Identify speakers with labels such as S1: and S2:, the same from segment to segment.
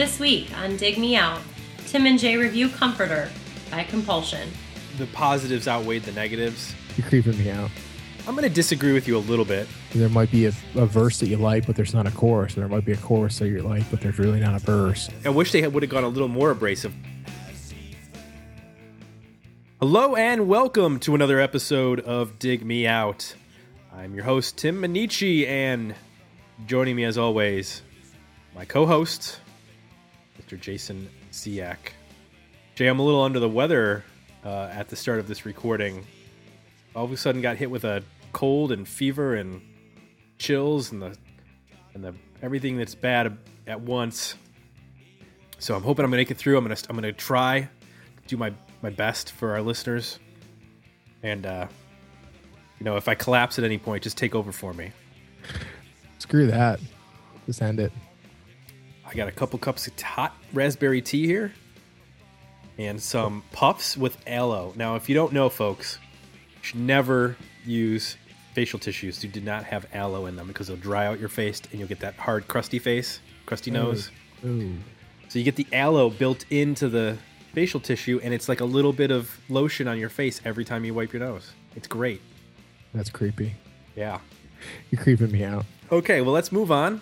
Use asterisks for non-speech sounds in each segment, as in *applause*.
S1: This week on Dig Me Out, Tim and Jay review Comforter by Compulsion.
S2: The positives outweighed the negatives.
S3: You're creeping me out.
S2: I'm going to disagree with you a little bit.
S3: There might be a, a verse that you like, but there's not a chorus. There might be a chorus that you like, but there's really not a verse.
S2: I wish they would have gone a little more abrasive. Hello and welcome to another episode of Dig Me Out. I'm your host, Tim Manici, and joining me as always, my co host, Mr. Jason Siak. Jay, I'm a little under the weather uh, at the start of this recording. All of a sudden got hit with a cold and fever and chills and the and the everything that's bad at once. So I'm hoping I'm gonna make it through. I'm gonna I'm gonna try do my my best for our listeners. And uh, you know, if I collapse at any point, just take over for me.
S3: Screw that. Just end it.
S2: I got a couple cups of hot raspberry tea here and some puffs with aloe. Now, if you don't know, folks, you should never use facial tissues who did not have aloe in them because they'll dry out your face and you'll get that hard, crusty face, crusty nose.
S3: Ooh.
S2: So you get the aloe built into the facial tissue, and it's like a little bit of lotion on your face every time you wipe your nose. It's great.
S3: That's creepy.
S2: Yeah.
S3: You're creeping me out.
S2: Okay, well, let's move on.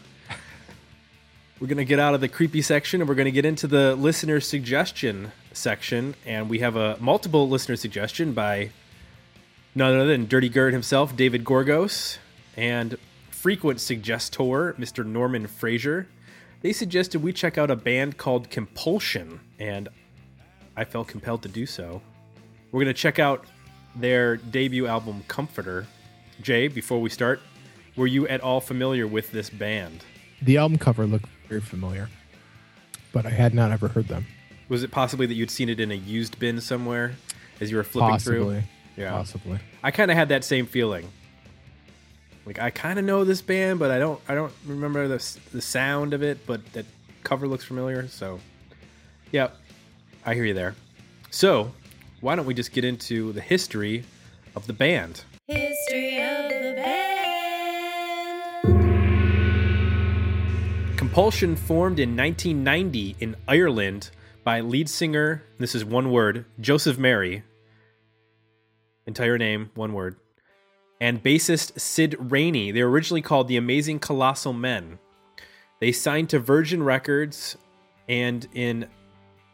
S2: We're going to get out of the creepy section and we're going to get into the listener suggestion section. And we have a multiple listener suggestion by none other than Dirty Gerd himself, David Gorgos, and frequent suggestor, Mr. Norman Fraser. They suggested we check out a band called Compulsion, and I felt compelled to do so. We're going to check out their debut album, Comforter. Jay, before we start, were you at all familiar with this band?
S3: The album cover looked very familiar, but I had not ever heard them.
S2: Was it possibly that you'd seen it in a used bin somewhere as you were flipping
S3: Possibly.
S2: through? Yeah.
S3: Possibly.
S2: I kind of had that same feeling. Like I kind of know this band, but I don't I don't remember the the sound of it, but that cover looks familiar, so yeah. I hear you there. So, why don't we just get into the history of the band? Compulsion formed in 1990 in Ireland by lead singer, this is one word, Joseph Mary. Entire name, one word. And bassist Sid Rainey. They were originally called the Amazing Colossal Men. They signed to Virgin Records and in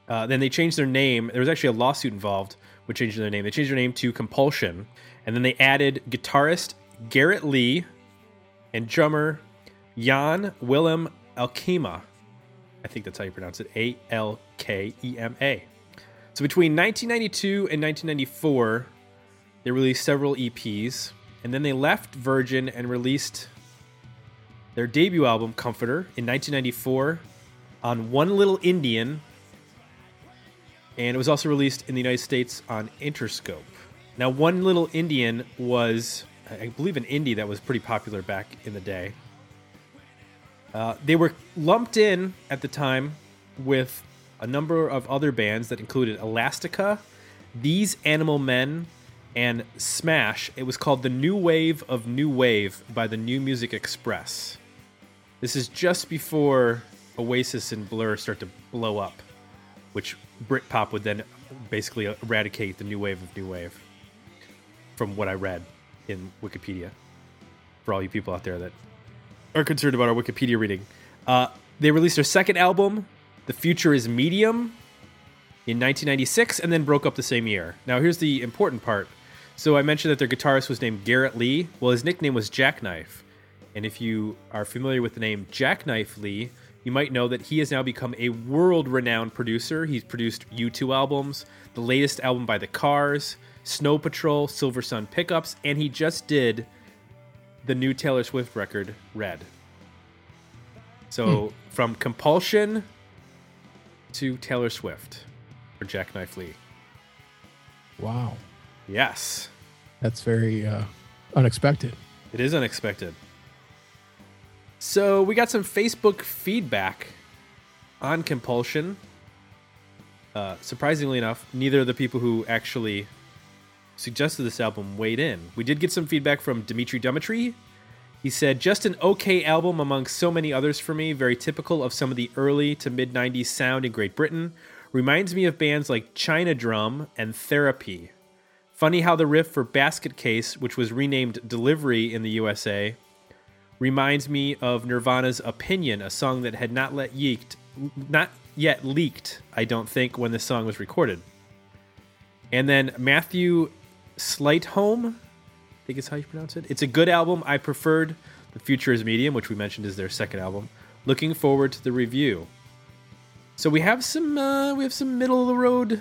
S2: uh, then they changed their name. There was actually a lawsuit involved with changing their name. They changed their name to Compulsion. And then they added guitarist Garrett Lee and drummer Jan Willem Alkema. I think that's how you pronounce it. A L K E M A. So between 1992 and 1994, they released several EPs, and then they left Virgin and released their debut album, Comforter, in 1994 on One Little Indian, and it was also released in the United States on Interscope. Now, One Little Indian was, I believe, an indie that was pretty popular back in the day. Uh, they were lumped in at the time with a number of other bands that included Elastica, These Animal Men, and Smash. It was called the New Wave of New Wave by the New Music Express. This is just before Oasis and Blur start to blow up, which Britpop would then basically eradicate the new wave of new wave. From what I read in Wikipedia, for all you people out there that are concerned about our Wikipedia reading, uh, they released their second album, "The Future Is Medium," in 1996, and then broke up the same year. Now, here's the important part. So I mentioned that their guitarist was named Garrett Lee. Well, his nickname was Jackknife. And if you are familiar with the name Jackknife Lee, you might know that he has now become a world renowned producer. He's produced U2 albums, the latest album by The Cars, Snow Patrol, Silver Sun Pickups, and he just did the new Taylor Swift record, Red. So from Compulsion to Taylor Swift for Jackknife Lee.
S3: Wow.
S2: Yes,
S3: That's very uh, unexpected.
S2: it is unexpected. So we got some Facebook feedback on Compulsion. Uh, surprisingly enough, neither of the people who actually suggested this album weighed in. We did get some feedback from Dimitri Demetri He said, just an okay album among so many others for me, very typical of some of the early to mid 90s sound in Great Britain. Reminds me of bands like China Drum and Therapy. Funny how the riff for Basket Case, which was renamed Delivery in the USA, reminds me of Nirvana's Opinion, a song that had not let yeeked, not yet leaked, I don't think, when this song was recorded. And then Matthew Slightholm, I think is how you pronounce it. It's a good album. I preferred The Future is Medium, which we mentioned is their second album. Looking forward to the review. So we have some uh, we have some middle of the road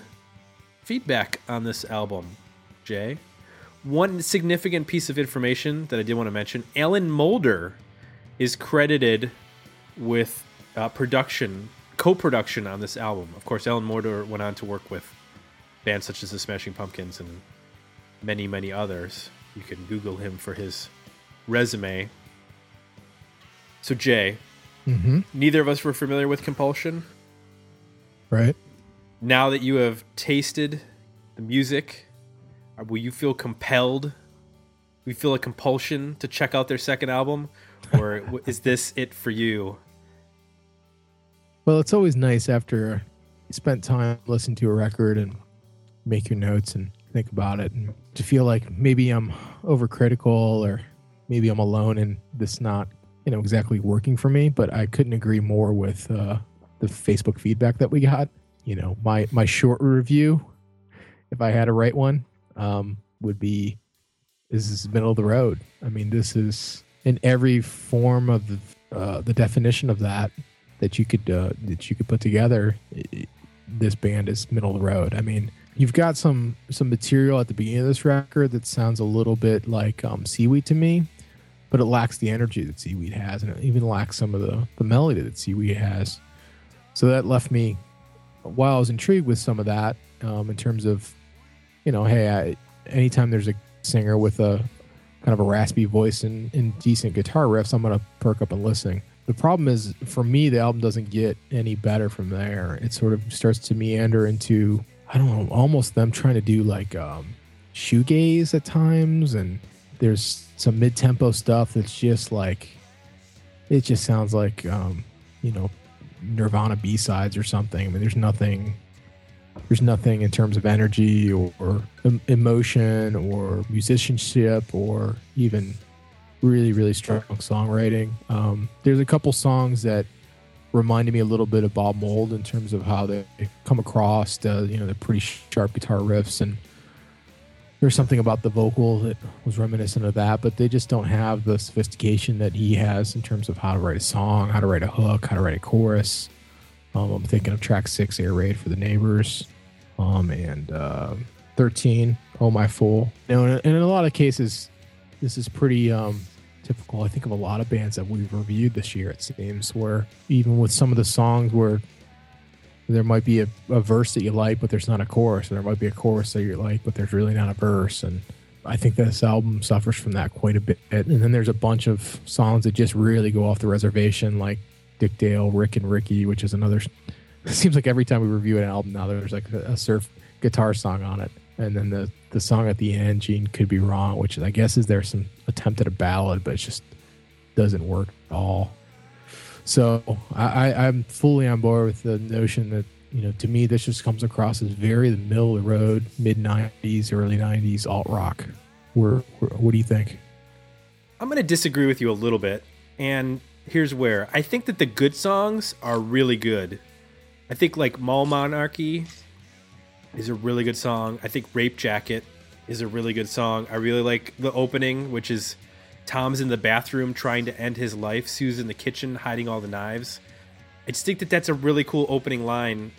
S2: feedback on this album, Jay. One significant piece of information that I did want to mention: Alan Moulder is credited with uh, production, co-production on this album. Of course, Alan Moulder went on to work with bands such as the Smashing Pumpkins and many, many others. You can Google him for his resume. So, Jay,
S3: Mm-hmm.
S2: neither of us were familiar with Compulsion.
S3: Right.
S2: Now that you have tasted the music, uh, will you feel compelled? We feel a compulsion to check out their second album? Or *laughs* is this it for you?
S3: Well, it's always nice after you spent time listening to a record and make your notes and think about it, and to feel like maybe I'm overcritical or maybe I'm alone and this not you know exactly working for me. But I couldn't agree more with uh, the Facebook feedback that we got. You know, my my short review, if I had to write one, um, would be this is middle of the road. I mean, this is in every form of the, uh, the definition of that that you could uh, that you could put together. i- This band is middle of the road. I mean, you've got some some material at the beginning of this record that sounds a little bit like um, Seaweed to me, but it lacks the energy that Seaweed has, and it even lacks some of the the melody that Seaweed has. So that left me, while I was intrigued with some of that, um, in terms of, you know, hey, I, anytime there's a singer with a kind of a raspy voice and, and decent guitar riffs, I'm gonna perk up and listen. The problem is, for me, the album doesn't get any better from there. It sort of starts to meander into, I don't know, almost them trying to do like um, shoegaze at times, and there's some mid-tempo stuff that's just like, it just sounds like, um, you know, Nirvana B-sides or something. I mean, there's nothing there's nothing in terms of energy or, or emotion or musicianship or even really really strong songwriting um, there's a couple songs that reminded me a little bit of Bob Mould in terms of how they come across uh, you know they're pretty sharp guitar riffs and there's something about the vocal that was reminiscent of that but they just don't have the sophistication that he has in terms of how to write a song how to write a hook how to write a chorus um, I'm thinking of track six, Air Raid for the Neighbors, um, and uh, 13, Oh My Fool. Know, and in a lot of cases, this is pretty um, typical. I think of a lot of bands that we've reviewed this year, it seems, where even with some of the songs where there might be a, a verse that you like, but there's not a chorus, and there might be a chorus that you like, but there's really not a verse. And I think this album suffers from that quite a bit. And then there's a bunch of songs that just really go off the reservation, like Dick Dale, Rick and Ricky, which is another. It *laughs* seems like every time we review an album now, there's like a, a surf guitar song on it, and then the the song at the end, Jean could be wrong, which I guess is there some attempt at a ballad, but it just doesn't work at all. So I, I'm fully on board with the notion that you know to me this just comes across as very the middle of the road, mid '90s, early '90s alt rock. Where what do you think?
S2: I'm going to disagree with you a little bit, and here's where I think that the good songs are really good. I think like Mall Monarchy is a really good song. I think Rape Jacket is a really good song. I really like the opening, which is Tom's in the bathroom trying to end his life. Sue's in the kitchen hiding all the knives. I just think that that's a really cool opening line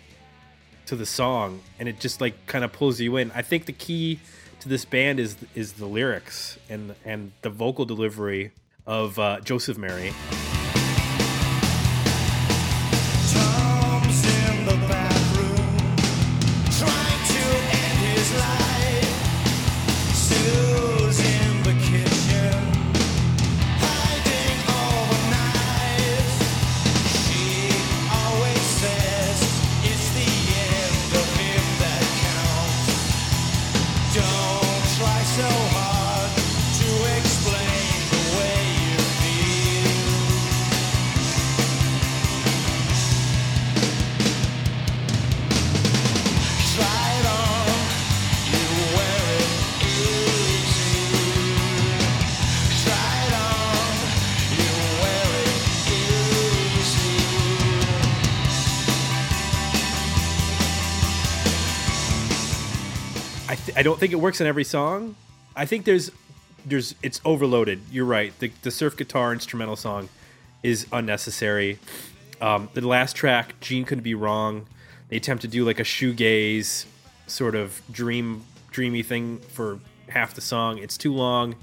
S2: to the song, and it just like kind of pulls you in. I think the key to this band is is the lyrics and and the vocal delivery of uh, Joseph Mary. I don't think it works in every song. I think there's there's it's overloaded. You're right. The the surf guitar instrumental song is unnecessary. Um, the last track, Jean couldn't be wrong. They attempt to do like a shoegaze sort of dream dreamy thing for half the song. It's too long.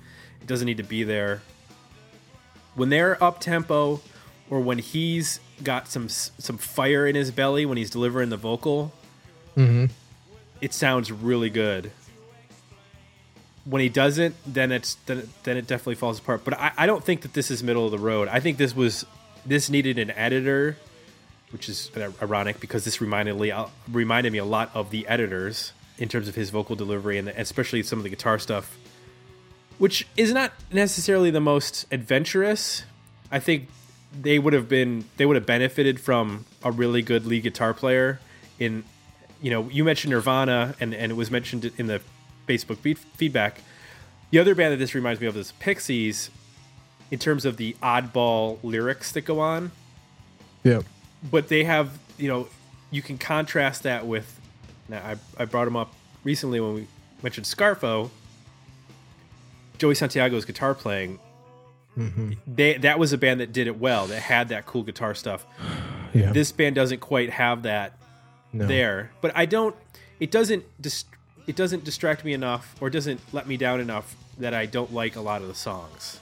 S2: It doesn't need to be there. When they're up tempo, or when he's got some some fire in his belly when he's delivering the vocal, it sounds really good. When he doesn't, then it's then it, then it definitely falls apart. But I, I don't think that this is middle of the road. I think this was this needed an editor, which is ironic because this reminded me reminded me a lot of the editors in terms of his vocal delivery and especially some of the guitar stuff, which is not necessarily the most adventurous. I think they would have been they would have benefited from a really good lead guitar player in you know you mentioned nirvana and, and it was mentioned in the facebook feed, feedback. The other band that this reminds me of is pixies in terms of the oddball lyrics that go on.
S3: Yeah.
S2: but they have you know you can contrast that with now I, I brought him up recently when we mentioned scarfo. Joey santiago's guitar playing. Mm-hmm. They that was a band that did it well that had that cool guitar stuff.
S3: Yeah.
S2: this band doesn't quite have that
S3: no.
S2: there but i don't it doesn't dis- it doesn't distract me enough or doesn't let me down enough that i don't like a lot of the songs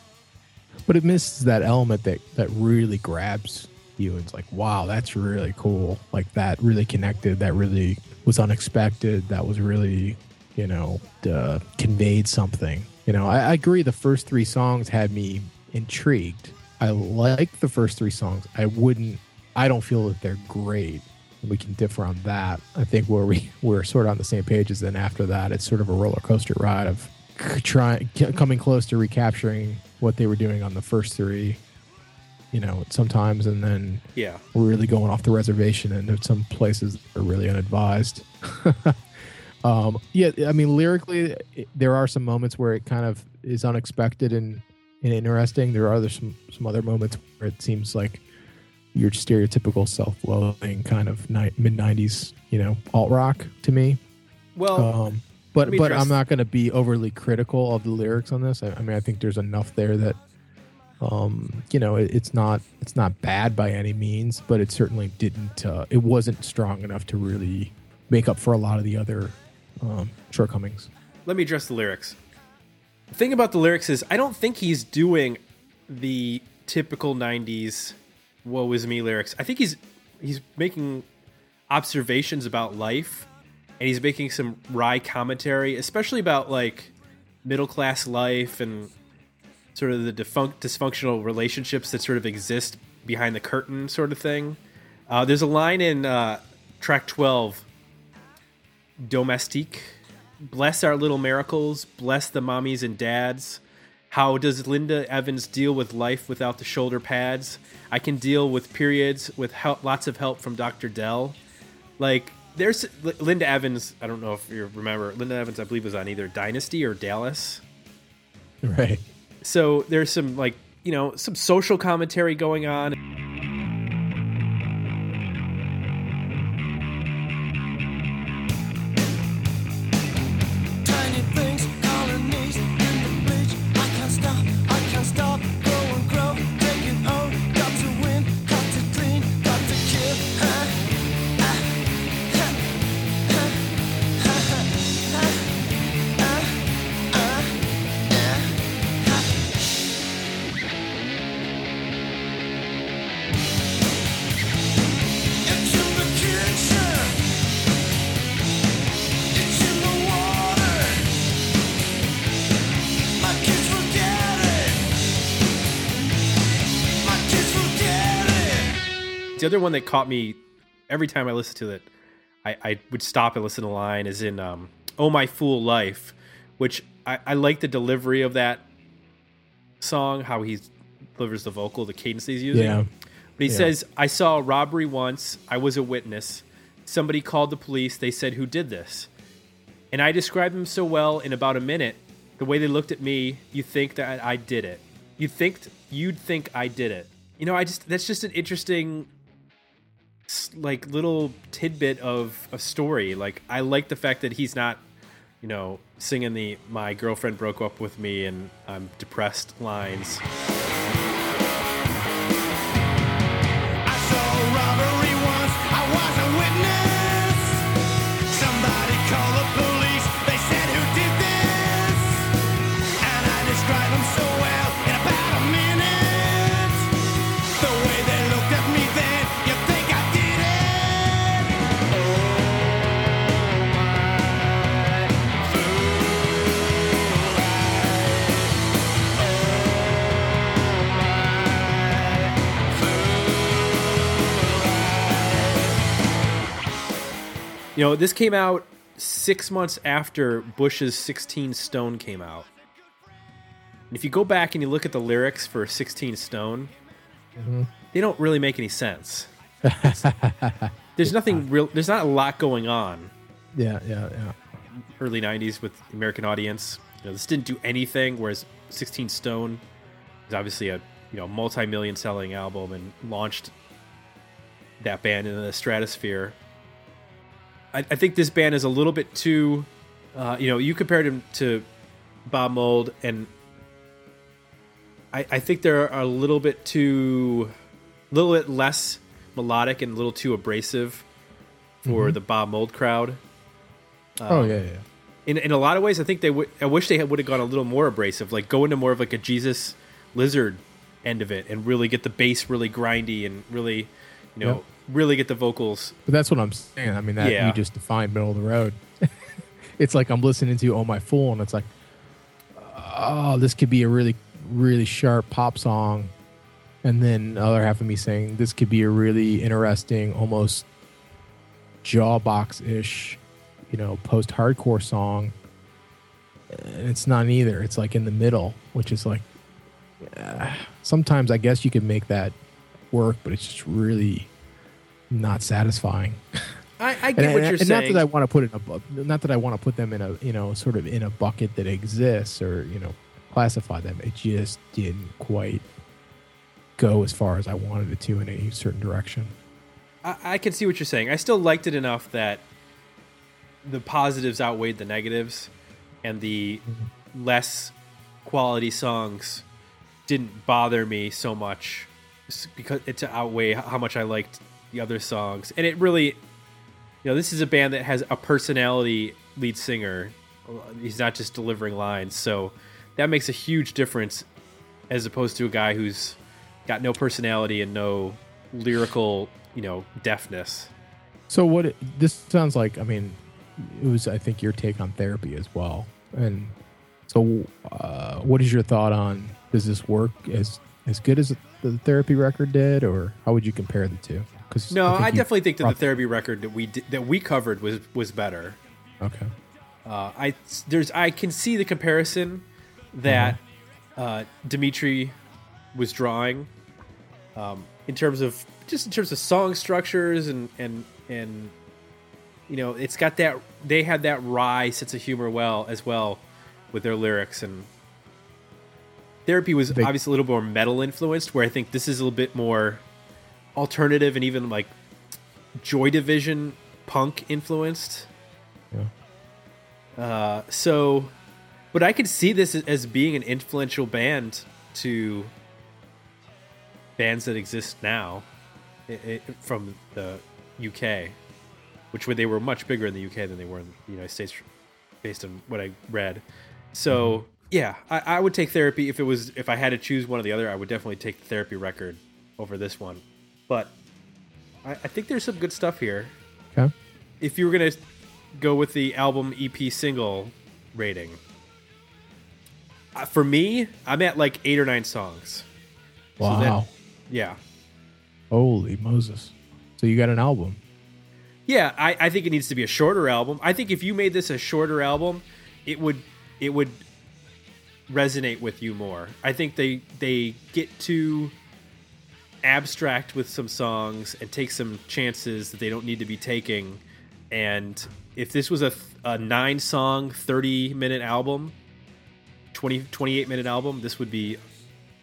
S3: But it misses that element that that really grabs you. It's like, wow, that's really cool. Like that really connected. That really was unexpected. That was really, you know, uh, conveyed something. You know, I, I agree. The first three songs had me intrigued. I like the first three songs. I wouldn't. I don't feel that they're great. We can differ on that. I think where we we're sort of on the same page is then after that, it's sort of a roller coaster ride of trying coming close to recapturing what they were doing on the first three. You know, sometimes, and then
S2: yeah
S3: really going off the reservation, and there's some places that are really unadvised. *laughs* um, yeah, I mean, lyrically, it, there are some moments where it kind of is unexpected and, and interesting. There are other some some other moments where it seems like your stereotypical self-loathing kind of ni- mid '90s, you know, alt rock to me.
S2: well
S3: Um, but but I'm not going to be overly critical of the lyrics on this. I, I mean, I think there's enough there that, um, you know, it, it's not it's not bad by any means, but it certainly didn't. Uh, it wasn't strong enough to really make up for a lot of the other um, shortcomings.
S2: let me address the lyrics. The thing about the lyrics is I don't think he's doing the typical 90s woe is me lyrics. I think he's he's making observations about life and he's making some wry commentary, especially about like middle class life and sort of the defunct dysfunctional relationships that sort of exist behind the curtain sort of thing. Uh, there's a line in uh, track 12 domestique. Bless our little miracles. Bless the mommies and dads. How does Linda Evans deal with life without the shoulder pads? I can deal with periods with help, lots of help from Dr. Dell. Like, there's L- Linda Evans. I don't know if you remember. Linda Evans, I believe, was on either Dynasty or Dallas.
S3: Right.
S2: So there's some, like, you know, some social commentary going on. The other one that caught me every time I listened to it, I, I would stop and listen to the line is in um, "Oh My Fool Life," which I, I like the delivery of that song, how he delivers the vocal, the cadence he's using.
S3: Yeah.
S2: But he
S3: Yeah.
S2: says, "I saw a robbery once. I was a witness. Somebody called the police. They said, "Who did this?" And I described them so well in about a minute. The way they looked at me, you think that I did it. You think you'd think I did it. You know, I just that's just an interesting like little tidbit of a story. Like I like the fact that he's not you know, singing the "My girlfriend broke up with me and I'm depressed" lines.
S4: You
S2: know, this came out six months after Bush's 16 Stone came out. And if you go back and you look at the lyrics for 16 Stone, mm-hmm. they don't really make any sense. *laughs* there's nothing real, there's not a lot going on
S3: Yeah, yeah, yeah.
S2: early 90s with the American audience. You know, this didn't do anything, whereas 16 Stone is obviously a you know multi-million selling album and launched that band into the stratosphere. I, I think this band is a little bit too, uh, you know, you compared him to Bob Mould, and I, I think they're a little bit too, a little bit less melodic and a little too abrasive for the Bob Mould crowd
S3: oh yeah, yeah.
S2: in, in a lot of ways, I think they would. I wish they would have gone a little more abrasive, like go into more of like a Jesus Lizard end of it, and really get the bass really grindy and really, you know. Really get the vocals.
S3: But that's what I'm saying. I mean, that
S2: Yeah.
S3: you just defined middle of the road. *laughs* it's like I'm listening to "Oh My Fool," and it's like, oh, this could be a really, really sharp pop song, and then the other half of me saying this could be a really interesting, almost jawbox ish, you know, post hardcore song. And it's not either. It's like in the middle, which is like, uh, sometimes I guess you could make that work, but it's just really not satisfying. *laughs*
S2: I, I
S3: And,
S2: get what you're
S3: and
S2: saying.
S3: not that I want to put in a bu- not that I want to put them in a you know sort of in a bucket that exists or you know classify them. It just didn't quite go as far as I wanted it to in a certain direction.
S2: I, I can see what you're saying. I still liked it enough that the positives outweighed the negatives, and the mm-hmm. less quality songs didn't bother me so much because it to outweigh how much I liked the other songs. And it really, you know, this is a band that has a personality lead singer. He's not just delivering lines, so that makes a huge difference as opposed to a guy who's got no personality and no lyrical, you know, deafness.
S3: So what it, this sounds like? I mean, it was I think your take on therapy as well. And so, uh, what is your thought on does this work as as good as the therapy record did, or how would you compare the two? Because
S2: No, I, definitely think that the therapy record that we did, that we covered was was better.
S3: okay.
S2: Uh, I there's I can see the comparison that uh, Dimitri was drawing um, in terms of just in terms of song structures and and and you know it's got that they had that wry sense of humor well as well with their lyrics and therapy was
S3: Big-
S2: obviously a little more metal influenced where I think this is a little bit more alternative and even like Joy Division punk influenced.
S3: Yeah.
S2: Uh, so, but I could see this as being an influential band to bands that exist now i i from the UK, which were they were much bigger in the UK than they were in the United States, based on what I read. So yeah, I, I would take therapy if it was if I had to choose one or the other. I would definitely take the therapy record over this one, but I, I think there's some good stuff here
S3: Okay.
S2: if you were gonna go with the album EP single rating, uh, for me, I'm at like eight or nine songs. So
S3: Wow.
S2: that- Yeah,
S3: Holy Moses. So you got an album.
S2: yeah. I, I think it needs to be a shorter album. I think if you made this a shorter album, it would it would resonate with you more. I think they they get too abstract with some songs and take some chances that they don't need to be taking. And if this was a, a nine song, 30 minute album, 20, 28 minute album, this would be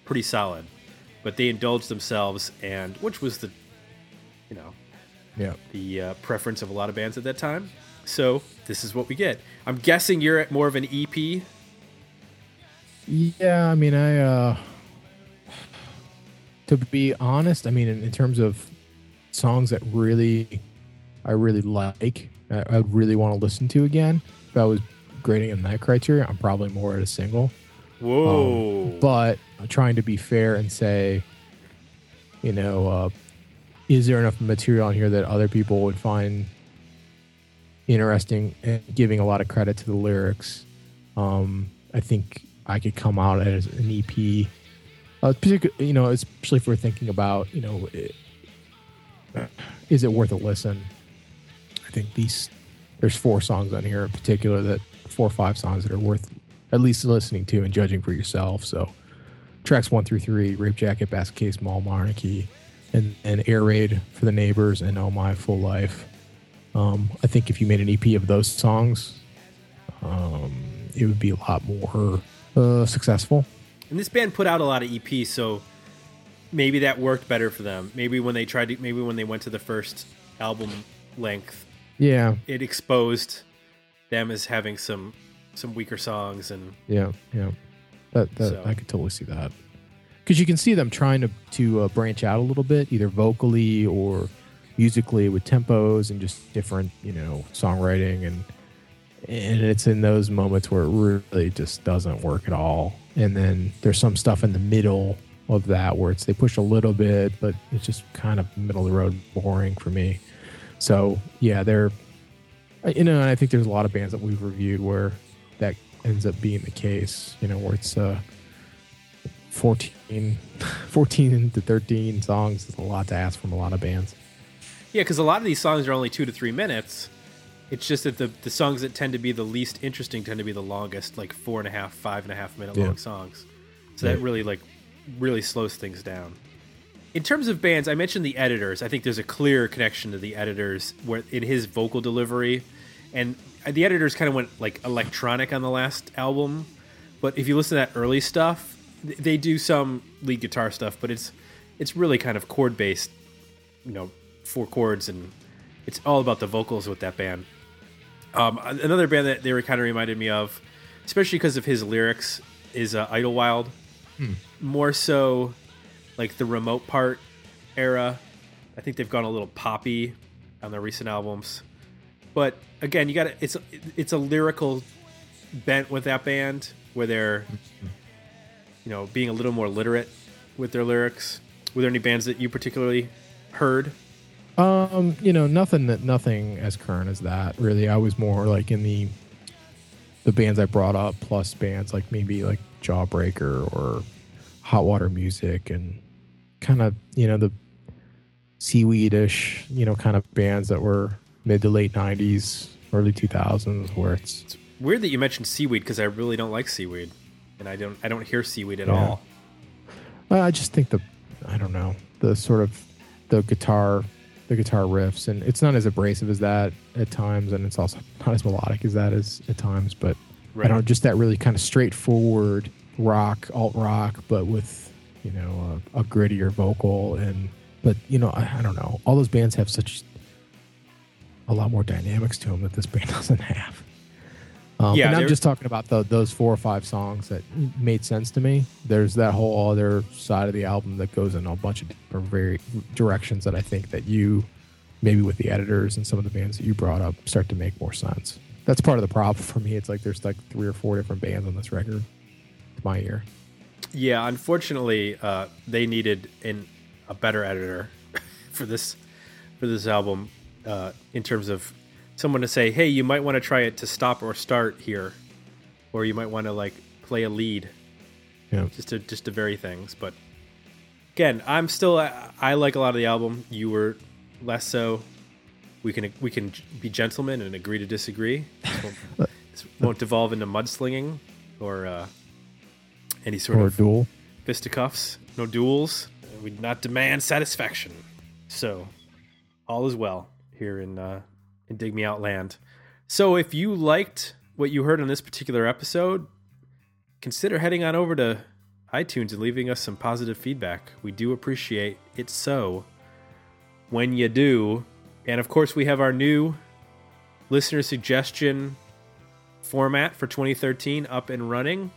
S2: pretty solid. But they indulged themselves, and which was the, you know,
S3: Yeah.
S2: the uh, preference of a lot of bands at that time. So this is what we get. I'm guessing you're at more of an EP.
S3: Yeah, I mean, I uh to be honest, I mean, in, in terms of songs that really, I really like, I, I really want to listen to again. If I was grading in that criteria, I'm probably more at a single.
S2: Whoa!
S3: Um, but I'm trying to be fair and say, you know, uh, is there enough material on here that other people would find interesting and giving a lot of credit to the lyrics? Um, I think I could come out as an EP. Uh, you know, especially if we're thinking about, you know, it, is it worth a listen? I think these there's four songs on here in particular that four or five songs that are worth at least listening to and judging for yourself. So tracks one through three, Rape Jacket, Basket Case, Mall Monarchy, and, and Air Raid for the Neighbors and Oh My Fool Life. Um, I think if you made an EP of those songs, um, it would be a lot more uh, successful.
S2: And this band put out a lot of EPs, so maybe that worked better for them. Maybe when they tried to, maybe when they went to the first album length,
S3: Yeah,
S2: it exposed them as having some some weaker songs and
S3: yeah, yeah. That, that
S2: So-
S3: I could totally see that because you can see them trying to to uh, branch out a little bit, either vocally or musically with tempos and just different, you know, songwriting and and it's in those moments where it really just doesn't work at all. And then there's some stuff in the middle of that where it's they push a little bit, but it's just kind of middle of the road boring for me. So yeah, they're you know, and I think there's a lot of bands that we've reviewed where that ends up being the case, you know, where it's uh 14, *laughs* 14 to 13 songs is a lot to ask from a lot of bands.
S2: yeah, because a lot of these songs are only two to three minutes. It's just that the the songs that tend to be the least interesting tend to be the longest, like four and a half, five and a half minute
S3: Yeah.
S2: long songs. So that really like really slows things down. In terms of bands, I mentioned the editors. I think there's a clear connection to the editors where in his vocal delivery, and the editors kind of went like electronic on the last album. But if you listen to that early stuff, they do some lead guitar stuff, but it's it's really kind of chord based, you know, four chords, and it's all about the vocals with that band. Um, another band that they were kind of reminded me of, especially because of his lyrics, is uh, Idlewild. More so, like the remote part era. I think they've gone a little poppy on their recent albums. But again, you got it's it's a lyrical bent with that band where they're you know being a little more literate with their lyrics. Were there any bands that you particularly heard?
S3: Um, you know, nothing that nothing as current as that. Really, I was more like in the the bands I brought up, plus bands like maybe like Jawbreaker or Hot Water Music, and kind of you know the seaweedish, you know, kind of bands that were mid to late '90s, early 2000s, where it's
S2: Weird that you mentioned seaweed because I really don't like seaweed, and I don't I don't hear seaweed at
S3: Yeah.
S2: all.
S3: Well, I just think the I don't know the sort of the guitar the guitar riffs and it's not as abrasive as that at times and it's also not as melodic as that is at times but I don't know just that really kind of straightforward rock alt rock but with you know a, a grittier vocal and but you know I, I don't know. All those bands have such a lot more dynamics to them that this band *laughs* doesn't have um,
S2: Yeah,
S3: and I'm just talking about the, those four or five songs that made sense to me. There's that whole other side of the album that goes in a bunch of different very directions that I think that you, maybe with the editors and some of the bands that you brought up, start to make more sense. That's part of the problem for me. It's like there's like three or four different bands on this record. To my ear.
S2: Yeah, unfortunately, uh, they needed an, a better editor *laughs* for this for this album uh, in terms of someone to say, "Hey, you might want to try it to stop or start here," or you might want to like play a lead
S3: Yeah.
S2: just to just to vary things. But again, I'm still I, I like a lot of the album. You were less so. We can we can be gentlemen and agree to disagree. This won't, *laughs* this won't devolve into mudslinging or uh, any sort
S3: Or
S2: of
S3: duel.
S2: fisticuffs, no duels. We do not demand satisfaction. So, all is well here in uh, in Dig Me Out land. So, if you liked what you heard on this particular episode, consider heading on over to iTunes and leaving us some positive feedback. We do appreciate it so when you do. And of course, we have our new listener suggestion format for 2013 up and running.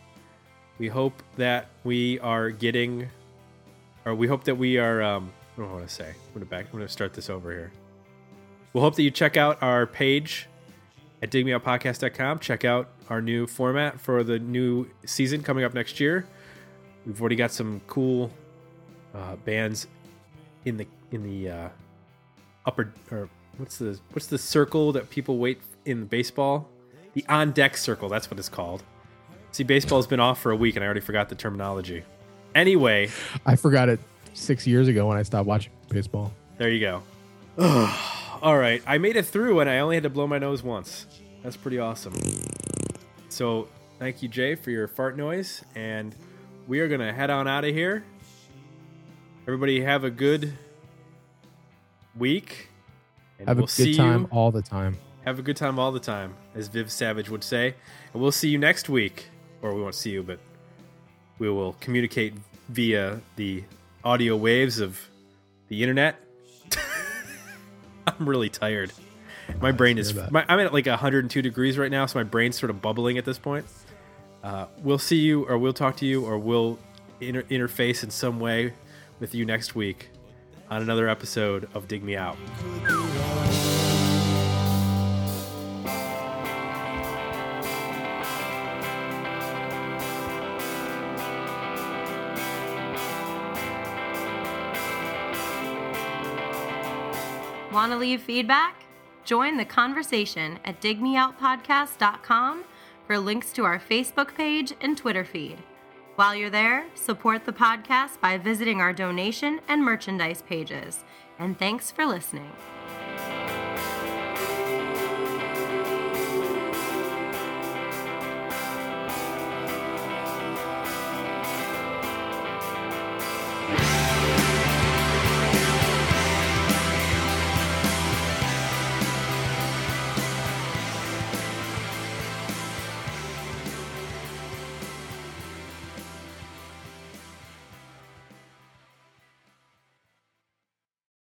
S2: We hope that we are getting, or we hope that we are. Um, I don't what to say. I'm gonna back. I'm gonna start this over here. We'll hope that you check out our page at digmeoutpodcast.com. Check out our new format for the new season coming up next year. We've already got some cool uh, bands in the in the uh, upper or what's the what's the circle that people wait in baseball? The on deck circle. That's what it's called. See, baseball's been off for a week, and I already forgot the terminology. Anyway,
S3: I forgot it six years ago when I stopped watching baseball.
S2: there you go. *sighs* *sighs* All right, I made it through, and I only had to blow my nose once. That's pretty awesome. So, thank you, Jay, for your fart noise, and we are gonna head on out of here. Everybody, have a good week. And
S3: Have
S2: we'll
S3: a good time
S2: you.
S3: all the time.
S2: Have a good time all the time, as Viv Savage would say. And we'll see you next week. Or we won't see you, but we will communicate via the audio waves of the internet. I'm really tired. My brain is. My, I'm at like 102 degrees right now, so my brain's sort of bubbling at this point. Uh, we'll see you, or we'll talk to you, or we'll inter- interface in some way with you next week on another episode of Dig Me Out.
S1: Want to leave feedback? Join the conversation at digmeoutpodcast.com for links to our Facebook page and Twitter feed. While you're there, support the podcast by visiting our donation and merchandise pages. And thanks for listening.